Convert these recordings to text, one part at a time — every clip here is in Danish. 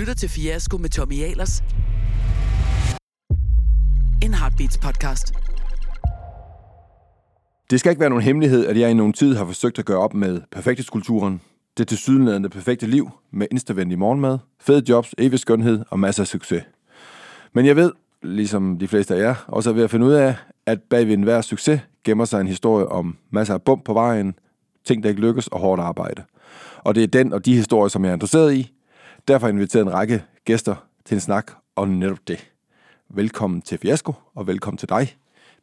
lytter til Fiasko med Tommy Ahlers. En Heartbeats podcast. Det skal ikke være nogen hemmelighed, at jeg i nogen tid har forsøgt at gøre op med perfekthedskulturen. Det tilsyneladende perfekte liv med instavendig morgenmad, fede jobs, evig skønhed og masser af succes. Men jeg ved, ligesom de fleste af jer, også er ved at finde ud af, at bag ved enhver succes gemmer sig en historie om masser af bump på vejen, ting, der ikke lykkes og hårdt arbejde. Og det er den og de historier, som jeg er interesseret i. Derfor har jeg inviteret en række gæster til en snak om netop det. Velkommen til Fiasko, og velkommen til dig,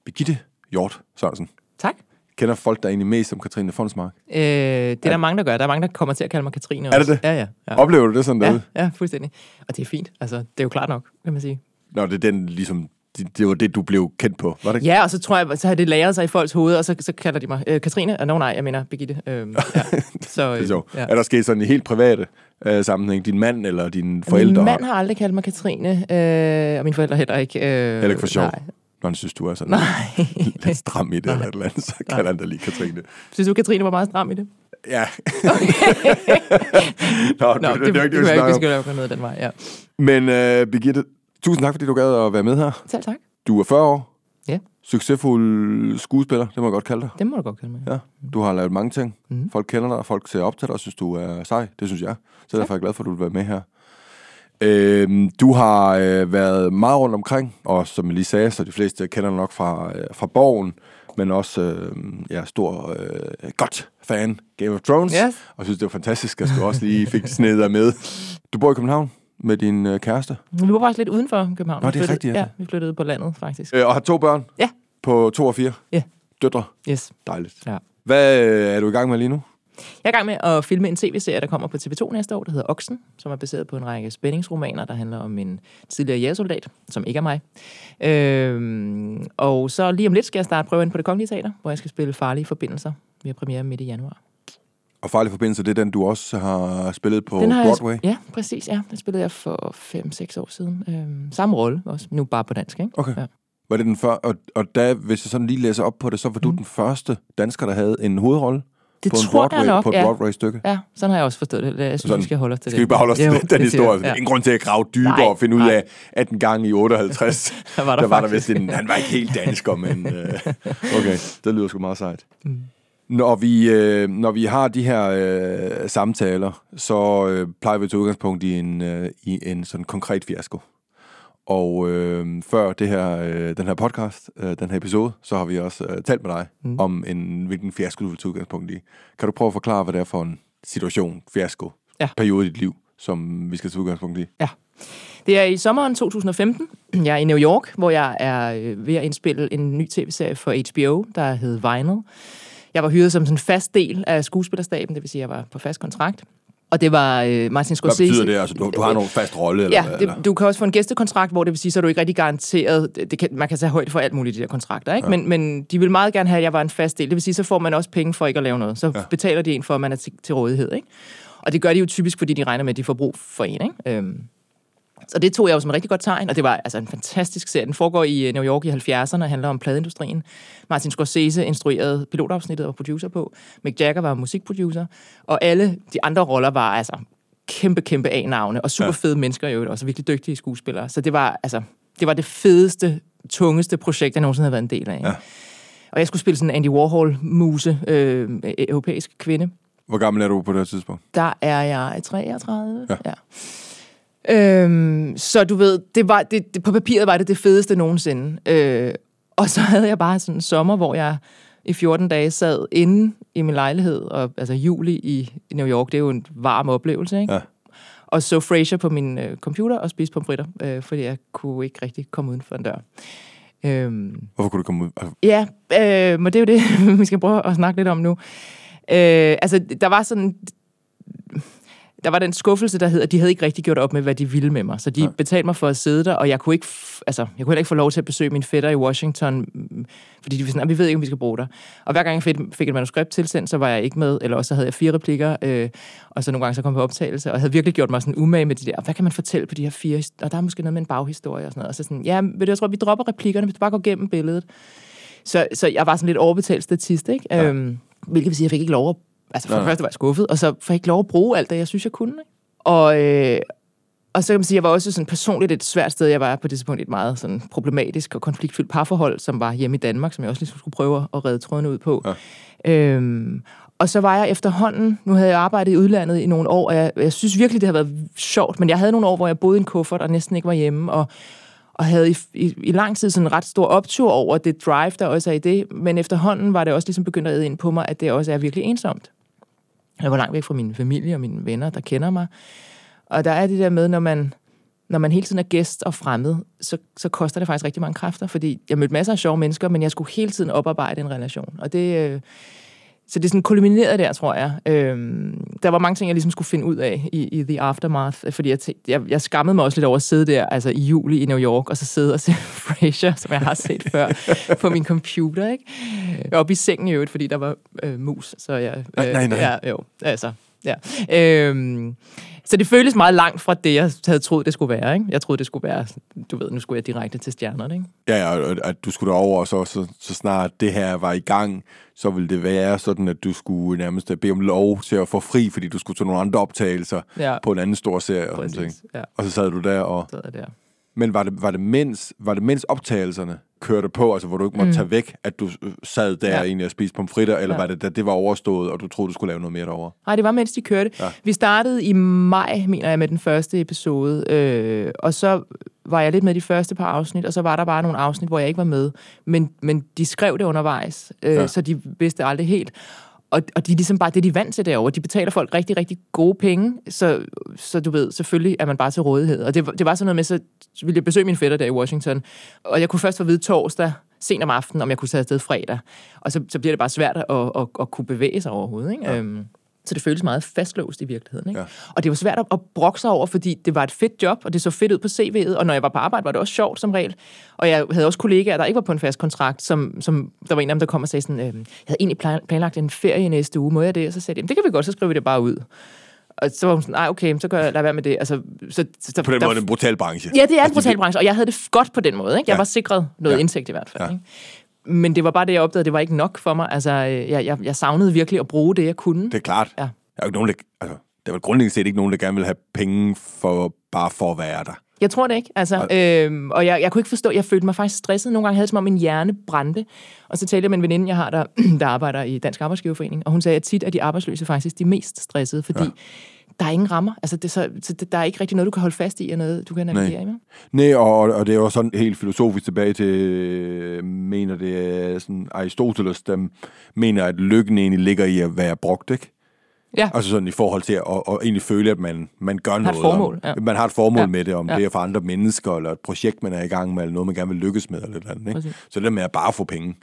Birgitte Hjort Sørensen. Tak. Kender folk der egentlig mest som Katrine Fondsmark? Øh, det er der mange, der gør. Der er mange, der kommer til at kalde mig Katrine Er også. det det? Ja, ja. ja. Oplever du det sådan derude? Ja, ja, fuldstændig. Og det er fint. Altså, det er jo klart nok, kan man sige. Nå, det er den ligesom, det, det var det, du blev kendt på, var det ikke? Ja, og så tror jeg, så har det læret sig i folks hoveder, og så, så kalder de mig øh, Katrine. Uh, no, nej, jeg mener Birgitte. Øh, ja. Så, Det er sjovt. ja. Er der sket sådan i helt private øh, sammenhæng? Din mand eller dine forældre? Min mand har aldrig kaldt mig Katrine, øh, og mine forældre heller ikke. Øh, Heller ikke for sjov. Nej. Når han synes, du er sådan nej. lidt stram i det eller et eller andet, så kalder han dig lige Katrine. Synes du, Katrine var meget stram i det? Ja. Nå, Nå, det, det, det, det, det, det, det, det, det, vi det, skal lave noget af den vej, ja. Men øh, Birgitte, tusind tak, fordi du gad at være med her. Selv tak. Du er 40 år. Ja. Succesfuld skuespiller, det må jeg godt kalde dig. Det må du godt kalde mig. Ja, du har lavet mange ting. Mm. Folk kender dig, folk ser op til dig og synes, du er sej. Det synes jeg. Så derfor er jeg glad for, at du vil være med her. Øhm, du har øh, været meget rundt omkring, og som jeg lige sagde, så de fleste kender nok fra, øh, fra Borgen, men også øh, jeg er stor, øh, godt fan Game of Thrones, Yes. og synes, det var fantastisk, at du også lige fik dig med. Du bor i København med din øh, kæreste, Vi bor faktisk lidt uden for København. Nå, det er flyttede- rigtigt, ja. Ja, vi flyttede på landet, faktisk. øh, og har to børn Ja. på to og fire. Ja. Døtre. Yes. Dejligt. Ja. Hvad øh, er du i gang med lige nu? Jeg er i gang med at filme en tv-serie, der kommer på TV2 næste år, der hedder Oksen, som er baseret på en række spændingsromaner, der handler om en tidligere jægersoldat, som ikke er mig. Øhm, og så lige om lidt skal jeg starte prøven på det kongelige teater, hvor jeg skal spille farlige forbindelser. Vi har premiere midt i januar. Og Farlig Forbindelse, det er den, du også har spillet på Den har Broadway. Jeg, ja, præcis. Ja. Den spillede jeg for 5-6 år siden. Øhm, samme rolle også, nu bare på dansk. Ikke? Okay. Ja. Var det den før, og, og da, hvis jeg sådan lige læser op på det, så var du Mm. den første dansker, der havde en hovedrolle Det på en tror Broadway, jeg nok, på et ja. Broadway-stykke. Ja, sådan har jeg også forstået det. Jeg synes, Sådan. vi skal holde os til Skal vi det. bare holde os til Jo, den, den det historie? Ja. Ingen grund til at grave dybere Nej, og finde ud nej. af, at en gang i 58, Der var der, der var der vist en, han var ikke helt dansker, men øh, okay, det lyder sgu meget sejt. Mm. Når vi, øh, når vi har de her øh, samtaler, så øh, plejer vi tage udgangspunkt i en, øh, i en sådan konkret fiasko. Og øh, før det her, øh, den her podcast, øh, den her episode, så har vi også øh, talt med dig mm. Om, en, hvilken fiasko du vil tage udgangspunkt i. Kan du prøve at forklare, hvad det er for en situation, fiasko, Ja. periode i dit liv, som vi skal tage udgangspunkt i? Det er i sommeren 2015. Jeg er i New York, hvor jeg er øh, ved at indspille en ny tv-serie for HBO, der hed Vinyl. Jeg var hyret som sådan en fast del af skuespillerstaben, det vil sige, at jeg var på fast kontrakt. Og det var øh, Martin Hvad Scorsese. betyder det? Altså, du, du har nogen fast rolle? Eller, Ja, hvad, eller? det, du kan også få en gæstekontrakt, hvor det vil sige, så er du ikke rigtig garanteret. Det, det kan, man kan tage højde for alt muligt i de der kontrakter, ikke? Ja. Men, men de vil meget gerne have, at jeg var en fast del. Det vil sige, så får man også penge for ikke at lave noget. Så ja. betaler de en for, at man er til, til rådighed, ikke? Og det gør de jo typisk, fordi de regner med, at de får brug for en, ikke? Øhm, så det tog jeg jo som et rigtig godt tegn, og det var altså en fantastisk serie. Den foregår i øh, New York i 70'erne og handler om pladeindustrien. Martin Scorsese instruerede pilotafsnittet og var producer på. Mick Jagger var musikproducer. Og alle de andre roller var altså kæmpe, kæmpe A-navne, og super fede mennesker jo, også virkelig dygtige skuespillere. Så det var, altså, det var det fedeste, tungeste projekt, jeg nogensinde havde været en del af. Ja. Og jeg skulle spille sådan en Andy Warhol-muse, øh, europæisk kvinde. Hvor gammel er du på det tidspunkt? Der er jeg 33. Ja. Ja. Øhm, så du ved, det var, det, det, på papiret var det det fedeste nogensinde. Øh, og så havde jeg bare sådan en sommer, hvor jeg i 14 dage sad inde i min lejlighed, og altså juli i, New York, det er jo en varm oplevelse, ikke? Ja. Og så Frasier på min øh, computer og spiste pomfritter, øh, fordi jeg kunne ikke rigtig komme uden for en dør. Øhm, Hvorfor kunne du komme ud? Altså, Ja, øh, men det er jo det, vi skal prøve at snakke lidt om nu. Øh, altså, der var sådan... Der var den skuffelse, der hed, at de havde ikke rigtig gjort op med, hvad de ville med mig. Så de Nej. betalte mig for at sidde der, og jeg kunne ikke, altså, jeg kunne heller ikke få lov til at besøge min fætter i Washington, mm, fordi de var sådan, "Ah, vi ved ikke, om vi skal bruge dig. Og hver gang jeg fik, et manuskript tilsendt, så var jeg ikke med, eller også så havde jeg fire replikker, øh, og så nogle gange så kom på optagelse, og havde virkelig gjort mig sådan umage med de der, hvad kan man fortælle på de her fire, og der er måske noget med en baghistorie og sådan noget. Og så sådan, ja, du, jeg tror, vi dropper replikkerne, hvis du bare går gennem billedet. Så, så jeg var sådan lidt overbetalt statist, ikke? Ja. Øhm, hvilket vil sige, at jeg fik ikke lov at... Altså for det nej. første var jeg skuffet, og så fik jeg ikke lov at bruge alt det, jeg synes, jeg kunne. Ikke? Og, øh, Og så kan man sige, at jeg var også sådan personligt et svært sted. Jeg var på det tidspunkt et meget sådan problematisk og konfliktfyldt parforhold, som var hjemme i Danmark, som jeg også ligesom skulle prøve at redde trådene ud på. Ja. Øhm, og så var jeg efterhånden, nu havde jeg arbejdet i udlandet i nogle år, og jeg, jeg synes virkelig, det har været sjovt, men jeg havde nogle år, hvor jeg boede i en kuffert og næsten ikke var hjemme, og, og havde i, i, i lang tid sådan en ret stor optur over det drive, der også er i det, men efterhånden var det også ligesom begyndt at ind på mig, at det også er virkelig ensomt. Jeg var langt væk fra min familie og mine venner, der kender mig. Og der er det der med, når man, når man hele tiden er gæst og fremmed, så, så koster det faktisk rigtig mange kræfter, fordi jeg mødte masser af sjove mennesker, men jeg skulle hele tiden oparbejde en relation. Og det, øh, så det er sådan kulmineret der, tror jeg. Øhm, der var mange ting, jeg ligesom skulle finde ud af i, i The Aftermath, fordi jeg, tænkte, jeg, jeg skammede mig også lidt over at sidde der altså i juli i New York, og så sidde og se Frasier, som jeg har set før, på min computer. Ikke? Oppe i sengen i øvrigt, fordi der var øh, mus. Så jeg, øh, nej, nej, nej. Ja, jo, altså, ja. Øhm, så det føles meget langt fra det, jeg havde troet, det skulle være. Ikke? Jeg troede, det skulle være, du ved, nu skulle jeg direkte til stjernerne. Ikke? Ja, ja, og at du skulle derover, og så, så, så snart det her var i gang, så ville det være sådan, at du skulle nærmest bede om lov til at få fri, fordi du skulle til nogle andre optagelser ja. på en anden stor serie. Og, sådan ting. Ja. og så sad du der og... Sad der. Men var det, var det, mens, var det mens optagelserne kørte på, altså hvor du ikke måtte mm. tage væk, at du sad der ja. egentlig og spiste pomfritter, eller ja. var det, da det var overstået, og du troede, du skulle lave noget mere derovre? Nej, det var mens de kørte. Ja. Vi startede i maj, mener jeg, med den første episode, øh, og så var jeg lidt med de første par afsnit, og så var der bare nogle afsnit, hvor jeg ikke var med. Men, men de skrev det undervejs, øh, ja. så de vidste aldrig helt og, og de er ligesom bare det, de er vant til derovre. De betaler folk rigtig, rigtig gode penge, så, så du ved, selvfølgelig er man bare til rådighed. Og det, det var sådan noget med, så ville jeg besøge min fætter der i Washington, og jeg kunne først få at vide torsdag, sent om aftenen, om jeg kunne tage afsted fredag. Og så, så bliver det bare svært at, at, at, at kunne bevæge sig overhovedet. Ikke? Ja. Øhm, så det føltes meget fastlåst i virkeligheden. Ikke? Ja. Og det var svært at, brokke sig over, fordi det var et fedt job, og det så fedt ud på CV'et, og når jeg var på arbejde, var det også sjovt som regel. Og jeg havde også kollegaer, der ikke var på en fast kontrakt, som, som der var en af dem, der kom og sagde sådan, øh, jeg havde egentlig planlagt en ferie næste uge, må jeg det? Og så sagde de, det kan vi godt, så skriver vi det bare ud. Og så var hun sådan, nej, okay, så gør jeg, lad være med det. Altså, så, så, på den måde er det en brutal branche. Ja, det er en brutal branche, og jeg havde det godt på den måde. Ikke? Jeg ja. var sikret noget ja. indsigt i hvert fald. Ja. Ikke? Men det var bare det, jeg opdagede, det var ikke nok for mig. Altså, jeg, jeg, jeg savnede virkelig at bruge det, jeg kunne. Det er klart. Ja. Der er jo ikke nogen, der, altså, der er vel grundlæggende set ikke nogen, der gerne vil have penge for bare for at være der. Jeg tror det ikke. Altså, og, øhm, og jeg, jeg kunne ikke forstå, jeg følte mig faktisk stresset. Nogle gange havde jeg som om min hjerne brændte. Og så talte jeg med en veninde, jeg har, der, der arbejder i Dansk Arbejdsgiverforening, og hun sagde, at tit er de arbejdsløse faktisk de mest stressede, fordi ja. Der er ingen rammer. Altså, det, så, så der er ikke rigtig noget, du kan holde fast i, og noget, du kan navigere Nej. i. Nej, og, og det er jo sådan helt filosofisk tilbage til, mener det er sådan Aristoteles, der mener, at lykken egentlig ligger i at være brugt, ikke? Ja. Altså sådan i forhold til at, at, at egentlig føle, at man, man gør noget. Formål, ja. Man har et formål ja. med det, om ja. det er for andre mennesker, eller et projekt, man er i gang med, eller noget, man gerne vil lykkes med, eller andet. Ikke? Så det med at bare få penge,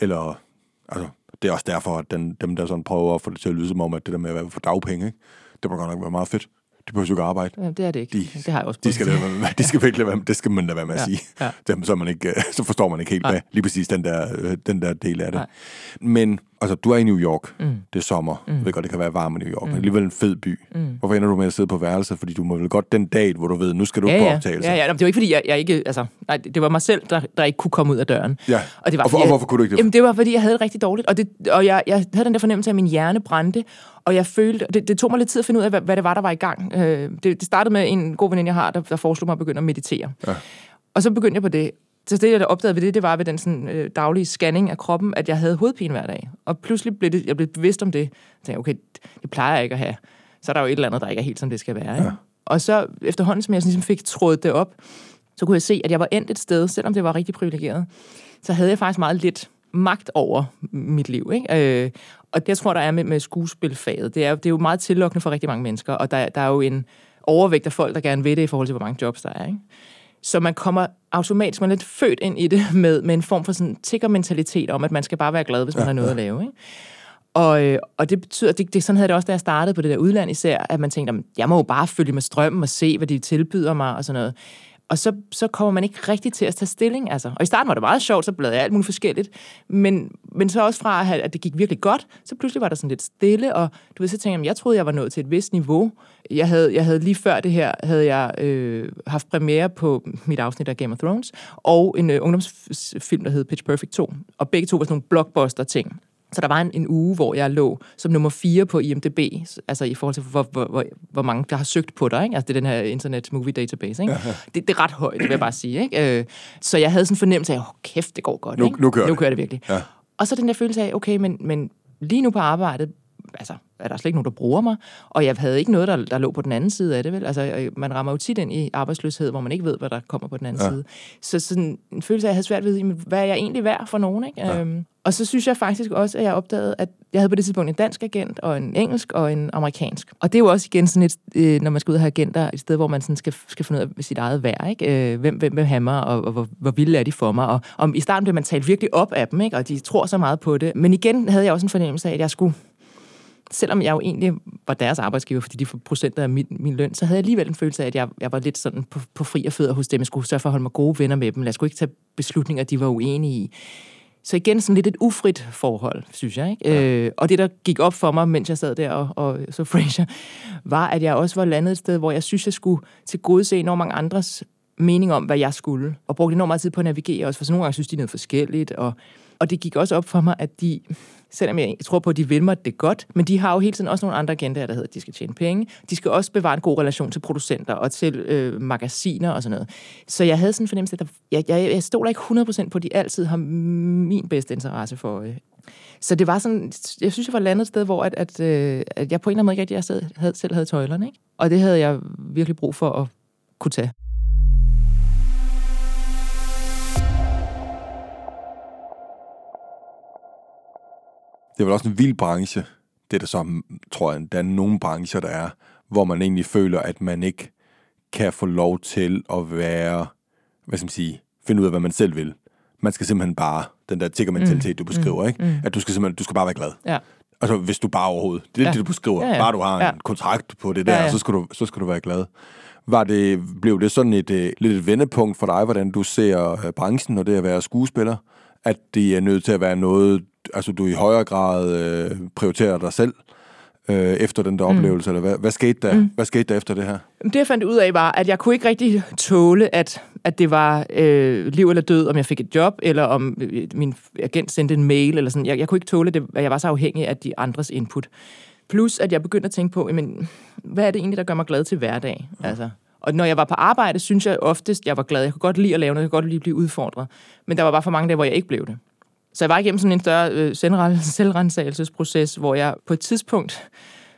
eller, altså, det er også derfor, at den, dem, der sådan prøver at få det til at lyde som om, at det der med at være for dagpenge, ikke? Det må godt nok være meget fedt. De behøver jo ikke arbejde. Ja, det er det ikke. De, det har jeg også de skal, med, de skal virkelig være, det skal man da være med at ja, sige. Ja. Dem, så, man ikke, så forstår man ikke helt, hvad, lige præcis den der, den der del af det. Nej. Men altså, du er i New York. Mm. Det er sommer. Mm. Jeg ved godt, det kan være varmt i New York, mm. men alligevel en fed by. Mm. Hvorfor ender du med at sidde på værelset? Fordi du må vel godt den dag, hvor du ved, nu skal du ja, på optagelse. Ja, ja. Det var ikke, fordi jeg, jeg ikke... Altså, nej, det var mig selv, der, der ikke kunne komme ud af døren. Ja. Og, det var, og, for, og hvorfor kunne du ikke det? Jamen, det var, fordi jeg havde det rigtig dårligt. Og, det, og jeg, jeg havde den der fornemmelse af, at min hjerne brændte. Og jeg følte... Det, det tog mig lidt tid at finde ud af, hvad, hvad det var, der var i gang. Øh, det, det startede med en god veninde, jeg har, der, der foreslog mig at begynde at meditere. Ja. Og så begyndte jeg på det, så det, jeg opdagede ved det, det var ved den sådan, øh, daglige scanning af kroppen, at jeg havde hovedpine hver dag. Og pludselig blev det, jeg blev bevidst om det. Jeg tænkte, okay, det plejer jeg ikke at have. Så er der jo et eller andet, der ikke er helt, som det skal være. Ikke? Ja. Og så efterhånden, som jeg ligesom fik trådet det op, så kunne jeg se, at jeg var endt et sted, selvom det var rigtig privilegeret, så havde jeg faktisk meget lidt magt over mit liv. Ikke? Øh, og det, jeg tror, der er med, med skuespilfaget, det er, det er jo meget tillokkende for rigtig mange mennesker, og der, der er jo en overvægt af folk, der gerne vil det i forhold til, hvor mange jobs der er. Ikke? Så man kommer automatisk, man er lidt født ind i det med, med en form for sådan tiggermentalitet om, at man skal bare være glad, hvis man ja, har noget ja. at lave. Ikke? Og, øh, og det betyder, det, det, sådan havde det også, da jeg startede på det der udland især, at man tænkte, jeg må jo bare følge med strømmen og se, hvad de tilbyder mig og sådan noget. Og så, så kommer man ikke rigtig til at tage stilling. Altså. Og i starten var det meget sjovt, så blev jeg alt muligt forskelligt. Men, men så også fra, at det gik virkelig godt, så pludselig var der sådan lidt stille, og du ved, så tænkte jeg, jeg troede, jeg var nået til et vist niveau. Jeg havde, jeg havde lige før det her, havde jeg øh, haft premiere på mit afsnit af Game of Thrones, og en øh, ungdomsfilm, der hed Pitch Perfect 2. Og begge to var sådan nogle blockbuster-ting. Så der var en, en uge, hvor jeg lå som nummer 4 på IMDb, altså i forhold til, hvor, hvor, hvor, hvor mange der har søgt på dig. Ikke? Altså det er den her Internet Movie Database. Ikke? Det, det er ret højt, vil jeg bare sige. Ikke? Øh, så jeg havde sådan en fornemmelse af, oh, kæft, det går godt. Nu- ikke? nu kører nu det. kører det virkelig. Ja. Og så den der følelse af, okay, men, men lige nu på arbejdet, altså, er der slet ikke nogen, der bruger mig, og jeg havde ikke noget, der, der lå på den anden side af det, vel? Altså, øh, man rammer jo tit ind i arbejdsløshed, hvor man ikke ved, hvad der kommer på den anden ja. side. Så sådan en følelse af, at jeg havde svært ved, hvad er jeg egentlig værd for nogen, ikke? Ja. Øhm, og så synes jeg faktisk også, at jeg opdagede, at jeg havde på det tidspunkt en dansk agent, og en engelsk, og en amerikansk. Og det er jo også igen sådan et, øh, når man skal ud og have agenter, et sted, hvor man sådan skal, skal finde ud af sit eget værd, ikke? Øh, hvem, hvem vil have mig, og, og hvor, hvor vilde er de for mig? Og, og i starten blev man talt virkelig op af dem, ikke? Og de tror så meget på det. Men igen havde jeg også en fornemmelse af, at jeg skulle selvom jeg jo egentlig var deres arbejdsgiver, fordi de får procenter af min, min løn, så havde jeg alligevel en følelse af, at jeg, jeg var lidt sådan på, på fri og fødder hos dem. Jeg skulle sørge for at holde mig gode venner med dem. Jeg skulle ikke tage beslutninger, de var uenige i. Så igen sådan lidt et ufrit forhold, synes jeg. Ikke? Ja. Øh, og det, der gik op for mig, mens jeg sad der og, og så Frasier, var, at jeg også var landet et sted, hvor jeg synes, jeg skulle til gode se enormt mange andres mening om, hvad jeg skulle. Og brugte enormt meget tid på at navigere også, for så nogle gange synes de noget forskelligt. Og, og det gik også op for mig, at de, selvom jeg tror på, at de vil mig det godt, men de har jo hele tiden også nogle andre agendaer, der hedder, at de skal tjene penge. De skal også bevare en god relation til producenter og til øh, magasiner og sådan noget. Så jeg havde sådan en fornemmelse, at der, jeg, jeg, jeg stoler ikke 100% på, at de altid har min bedste interesse for øje. Så det var sådan, jeg synes, jeg var landet et sted, hvor at, at, øh, at jeg på en eller anden måde ikke rigtig jeg selv havde, selv havde tøjlerne. Ikke? Og det havde jeg virkelig brug for at kunne tage. Det er vel også en vild branche. Det er der så, tror jeg, der er nogle brancher, der er, hvor man egentlig føler, at man ikke kan få lov til at være, hvad skal man sige, finde ud af, hvad man selv vil. Man skal simpelthen bare, den der tiggermentalitet, du beskriver, mm. ikke? At du skal simpelthen, du skal bare være glad. Ja. Altså, hvis du bare overhovedet, det er ja. Ja. det, du beskriver. Ja, ja. Bare du har en Ja. kontrakt på det der, Ja, ja. Så, skal du, så skal du være glad. Var det, blev det sådan et, øh, lidt et vendepunkt for dig, hvordan du ser øh, branchen og det at være skuespiller? At det er nødt til at være noget, altså du i højere grad øh, prioriterer dig selv øh, efter den der oplevelse, eller hvad, hvad, skete der, mm. hvad skete der efter det her? Det jeg fandt ud af var, at jeg kunne ikke rigtig tåle, at, at det var øh, liv eller død, om jeg fik et job, eller om øh, min agent sendte en mail, eller sådan. Jeg, jeg kunne ikke tåle det, at jeg var så afhængig af de andres input. Plus, at jeg begyndte at tænke på, jamen, hvad er det egentlig, der gør mig glad til hverdag? Ja. Altså, og når jeg var på arbejde, synes jeg oftest, jeg var glad. Jeg kunne godt lide at lave noget, jeg kunne godt lide at blive udfordret. Men der var bare for mange dage, hvor jeg ikke blev det. Så jeg var igennem sådan en større øh, selvrensagelsesproces, hvor jeg på et tidspunkt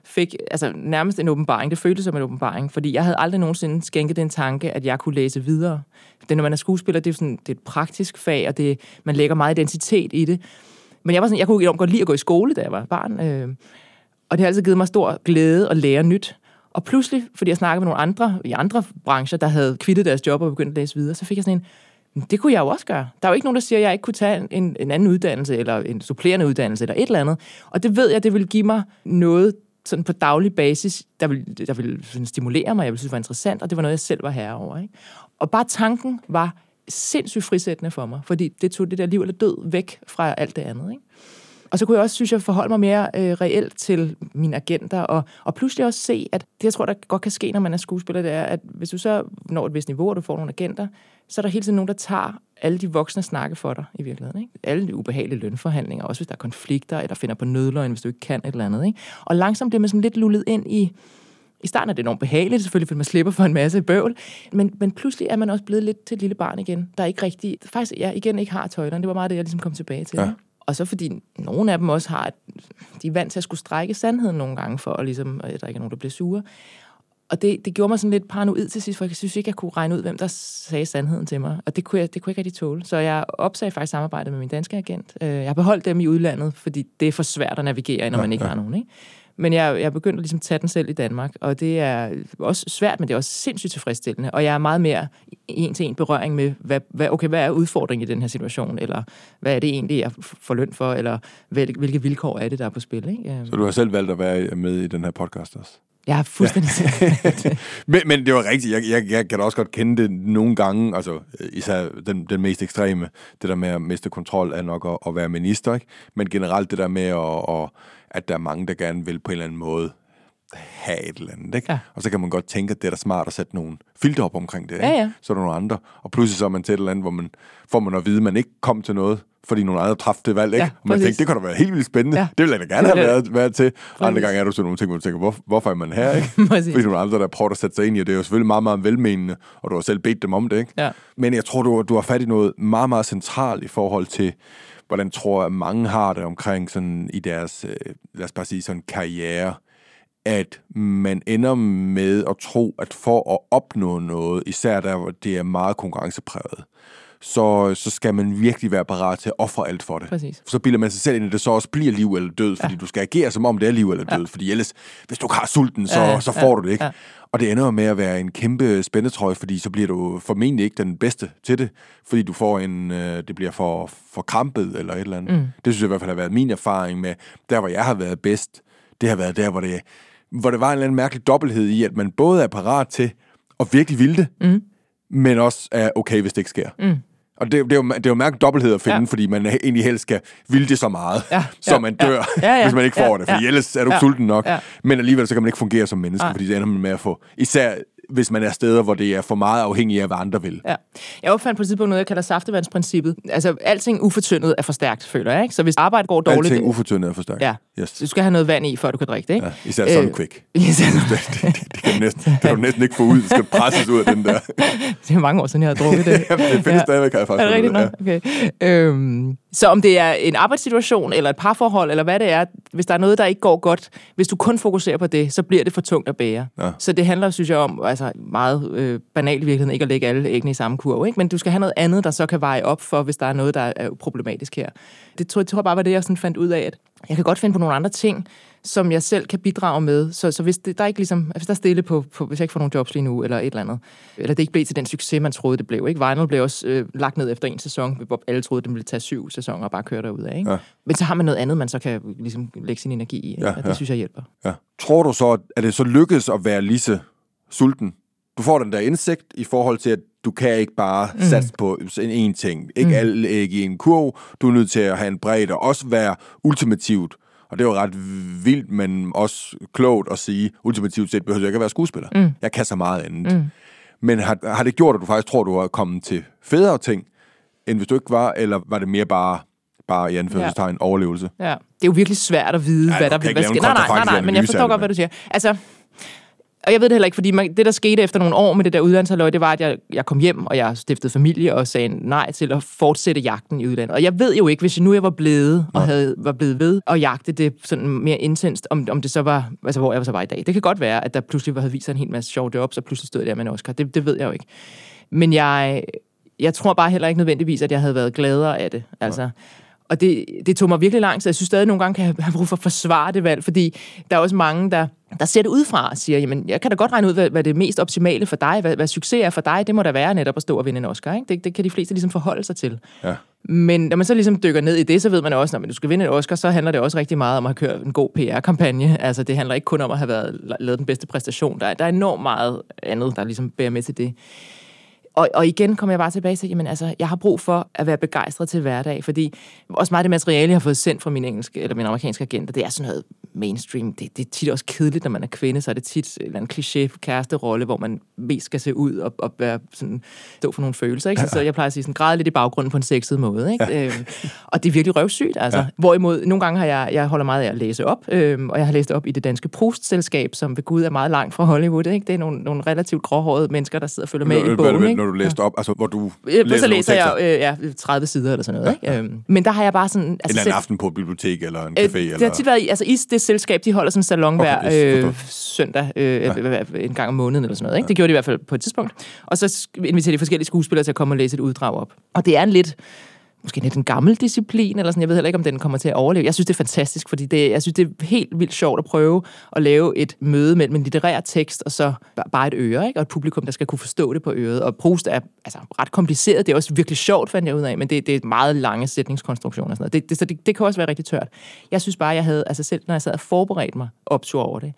fik altså, nærmest en åbenbaring. Det føltes som en åbenbaring, fordi jeg havde aldrig nogensinde skænket den tanke, at jeg kunne læse videre. Det, når man er skuespiller, det er, sådan, det er et praktisk fag, og det, man lægger meget identitet i det. Men jeg, var sådan, jeg kunne enormt godt lide at gå i skole, da jeg var barn. Øh, og det har altid givet mig stor glæde at lære nyt. Og pludselig, fordi jeg snakkede med nogle andre i andre brancher, der havde kvittet deres job og begyndt at læse videre, så fik jeg sådan en, det kunne jeg jo også gøre. Der er jo ikke nogen, der siger, at jeg ikke kunne tage en, en anden uddannelse, eller en supplerende uddannelse, eller et eller andet. Og det ved jeg, det vil give mig noget sådan på daglig basis, der vil, der vil sådan stimulere mig, jeg ville synes, det var interessant, og det var noget, jeg selv var herre over. Ikke? Og bare tanken var sindssygt frisættende for mig, fordi det tog det der liv eller død væk fra alt det andet. Ikke? Og så kunne jeg også, synes jeg, forholde mig mere øh, reelt til mine agenter, og, og pludselig også se, at det, jeg tror, der godt kan ske, når man er skuespiller, det er, at hvis du så når et vist niveau, og du får nogle agenter, så er der hele tiden nogen, der tager alle de voksne snakke for dig i virkeligheden. Ikke? Alle de ubehagelige lønforhandlinger, også hvis der er konflikter, eller finder på nødløgn, hvis du ikke kan et eller andet. Ikke? Og langsomt bliver man sådan lidt lullet ind i, i starten er det enormt behageligt, selvfølgelig, fordi man slipper for en masse bøvl, men, men pludselig er man også blevet lidt til et lille barn igen, der ikke rigtig, faktisk ja, igen ikke har tøjlerne. Det var meget det, jeg ligesom kom tilbage til. Ja. Ja. Og så fordi nogle af dem også har, de er vant til at skulle strække sandheden nogle gange, for at, ligesom, at der ikke er nogen, der bliver sure. Og det, det gjorde mig sådan lidt paranoid til sidst, for jeg synes ikke, jeg kunne regne ud, hvem der sagde sandheden til mig. Og det kunne jeg, det kunne jeg ikke rigtig tåle. Så jeg opsagde faktisk samarbejdet med min danske agent. Øh, Jeg har beholdt dem i udlandet, fordi det er for svært at navigere, når man ikke har nogen. Ikke? Men jeg, jeg begyndte at ligesom tage den selv i Danmark, og det er også svært, men det er også sindssygt tilfredsstillende. Og jeg er meget mere en til en berøring med, hvad, hvad, okay, hvad er udfordringen i den her situation, eller hvad er det egentlig, jeg får løn for, eller hvil- hvilke vilkår er det, der er på spil. Ikke? Så du har selv valgt at være med i den her podcast også? Jeg har fuldstændig ja. Men, men det var rigtigt. Jeg, jeg, jeg kan da også godt kende det nogle gange, altså øh, især den, den mest ekstreme, det der med at miste kontrol er nok at, at være minister, ikke? Men generelt det der med, at, at, at der er mange, der gerne vil på en eller anden måde have et eller andet, ikke? Ja. Og så kan man godt tænke, at det er da smart at sætte nogle filter op omkring det, ikke? Ja, ja. Så er der nogle andre. Og pludselig så er man til et eller andet, hvor man får man at vide, at man ikke kom til noget, fordi nogle andre træffede det valg, ikke? Ja, og man præcis. tænkte, det kunne da være helt vildt spændende. Ja. Det ville jeg da gerne have været, været til. Og andre Præcis. gange er du sådan nogle ting, hvor du tænker, hvor, hvorfor er man her, ikke? Præcis. fordi nogle andre, der prøver at sætte sig ind i, og det er jo selvfølgelig meget, meget velmenende, og du har selv bedt dem om det, ikke? Ja. Men jeg tror, du, du har fat i noget meget, meget centralt i forhold til, hvordan tror jeg, mange har det omkring sådan i deres, øh, lad os bare sige sådan karriere, at man ender med at tro, at for at opnå noget, især der, hvor det er meget konkurrencepræget, så, så skal man virkelig være parat til at ofre alt for det. Præcis. Så bilder man sig selv ind, at det så også bliver liv eller død, fordi ja. du skal agere som om det er liv eller død, ja. fordi ellers, hvis du ikke har sulten, så, Ja, så får ja, du det ikke. ja. Og det ender med at være en kæmpe spændetrøje, fordi så bliver du formentlig ikke den bedste til det, fordi du får en, øh, det bliver for, for krampet eller et eller andet. Mm. Det synes jeg i hvert fald har været min erfaring med, der hvor jeg har været bedst, det har været der, hvor det, hvor det var en eller anden mærkelig dobbelthed i, at man både er parat til at virkelig ville det, mm. Men også er okay, hvis det ikke sker. Mm. Og det, det, er jo, det er jo mærkeligt dobbelthed at finde, Ja. ja. fordi man egentlig helst skal ville det så meget, Ja, så ja, man dør, ja. Ja, ja, hvis man ikke får ja, det. Fordi ja. ellers er du Ja, sulten nok. ja. Men alligevel så kan man ikke fungere som menneske, Nej. fordi det ender man med at få... Især hvis man er steder, hvor det er for meget afhængigt af, hvad andre vil. Ja. Jeg opfandt på et tidspunkt noget, jeg kalder saftevandsprincippet. Altså, alting ufortyndet er for stærkt, føler jeg. Ikke? Så hvis arbejdet går dårligt... Alting ufortyndet er for stærkt. Ja, Yes. du skal have noget vand i, før du kan drikke det, ikke? Ja, især sådan Øh, quick. Især, Det, det, det, kan du næsten, det kan du næsten ikke få ud. Det skal presses ud af den der. det er mange år siden, jeg har drukket det. Jamen, det findes stadigvæk, har jeg faktisk Er det rigtigt nok? Okay. Øhm, så om det er en arbejdssituation, eller et parforhold, eller hvad det er, hvis der er noget, der ikke går godt, hvis du kun fokuserer på det, så bliver det for tungt at bære. Ja. Så det handler, synes jeg, om altså meget øh, banalt i virkeligheden, ikke at lægge alle æggene i samme kurv, ikke? men du skal have noget andet, der så kan veje op for, hvis der er noget, der er problematisk her. Det tror jeg tror bare var det, jeg sådan fandt ud af, at jeg kan godt finde på nogle andre ting, som jeg selv kan bidrage med. Så, så hvis det, der er ikke ligesom, hvis der er stille på, på, hvis jeg ikke får nogle jobs lige nu, eller et eller andet, eller det ikke blev til den succes, man troede, det blev. Ikke? Vinyl blev også øh, lagt ned efter en sæson, hvor alle troede, den ville tage syv sæsoner og bare køre derud af. Ikke? Ja. Men så har man noget andet, man så kan ligesom lægge sin energi i. Ja, og det ja. synes jeg hjælper. Ja. Tror du så, at det så lykkes at være lige så sulten? Du får den der indsigt i forhold til, at du kan ikke bare mm. satse på en, en ting. Ikke mm. alle æg i en kurv. Du er nødt til at have en bredde og også være ultimativt. Og det jo ret vildt, men også klogt at sige, ultimativt set behøver jeg ikke at være skuespiller. Mm. Jeg kan så meget andet. Mm. Men har, har det gjort, at du faktisk tror, du er kommet til federe ting, end hvis du ikke var, eller var det mere bare, bare i anførselstegn, overlevelse? Ja. Det er jo virkelig svært at vide, Ja, hvad der sker. Nej, nej, nej, nej, men jeg forstår godt, hvad du siger. Altså, og jeg ved det heller ikke, fordi man, det, der skete efter nogle år med det der uddannelseshalløj, det var, at jeg, jeg kom hjem, og jeg stiftede familie og sagde nej til at fortsætte jagten i udlandet. Og jeg ved jo ikke, hvis jeg nu jeg var blevet og havde, var blevet ved at jagte det sådan mere intenst, om, om det så var, altså hvor jeg så var i dag. Det kan godt være, at der pludselig havde vist sig en hel masse sjove jobs, og pludselig stod jeg der med en Oscar. Det, det ved jeg jo ikke. Men jeg, jeg tror bare heller ikke nødvendigvis, at jeg havde været gladere af det. Altså, og det, det tog mig virkelig lang tid. Jeg synes stadig nogle gange, kan jeg have brug for at forsvare det valg, fordi der er også mange, der, der ser det udefra og siger, jamen, jeg kan da godt regne ud, hvad, hvad det er mest optimale for dig, hvad, hvad succes er for dig, det må da være netop at stå og vinde en Oscar. Ikke? Det, det kan de fleste ligesom forholde sig til. Ja. Men når man så ligesom dykker ned i det, så ved man også, når du skal vinde en Oscar, så handler det også rigtig meget om at kørt en god PR-kampagne. Altså, det handler ikke kun om at have været, lavet den bedste præstation. Der er, der er enormt meget andet, der ligesom bærer med til det. Og, og igen kommer jeg bare tilbage til, jamen altså, jeg har brug for at være begejstret til hverdag, fordi også meget af det materiale, jeg har fået sendt fra min engelske eller min amerikanske agenter, det er sådan noget mainstream. Det, det er tit også kedeligt, når man er kvinde, så er det tit en eller anden kliché kæresterolle, hvor man mest skal se ud og, og være sådan, stå for nogle følelser. Ikke? Så, så jeg plejer at sige sådan, græde lidt i baggrunden på en sexet måde. Ikke? Ja. Øhm, og det er virkelig røvsygt. Altså. Ja. Hvorimod, nogle gange har jeg, jeg holder meget af at læse op, øhm, og jeg har læst op i det danske Proust-selskab, som ved Gud er meget langt fra Hollywood. Ikke? Det er nogle, nogle relativt gråhårede mennesker, der sidder og følger med i bogen. ikke? Du læste op, altså hvor du Øh, læser så læser jeg øh, ja, 30 sider eller sådan noget. Ja, ja. Ikke? Øhm, men der har jeg bare sådan... En Altså, eller anden aften på et bibliotek eller en café? Øh, eller... det har tit været altså i det selskab, de holder sådan en salon Okay, hver øh, søndag, øh, ja. en gang om måneden eller sådan noget. Ikke? Det gjorde de i hvert fald på et tidspunkt. Og så inviterer de forskellige skuespillere til at komme og læse et uddrag op. Og det er en lidt måske lidt en gammel disciplin, eller sådan. Jeg ved heller ikke, om den kommer til at overleve. Jeg synes, det er fantastisk, fordi det, jeg synes, det er helt vildt sjovt at prøve at lave et møde mellem en litterær tekst og så bare et øre, ikke? og et publikum, der skal kunne forstå det på øret. Og Proust er altså, ret kompliceret. Det er også virkelig sjovt, fandt jeg ud af, men det, det er meget lange sætningskonstruktioner og sådan noget. Det, det, så det, det kan også være rigtig tørt. Jeg synes bare, jeg havde, altså selv når jeg sad og forberedte mig, optur over det.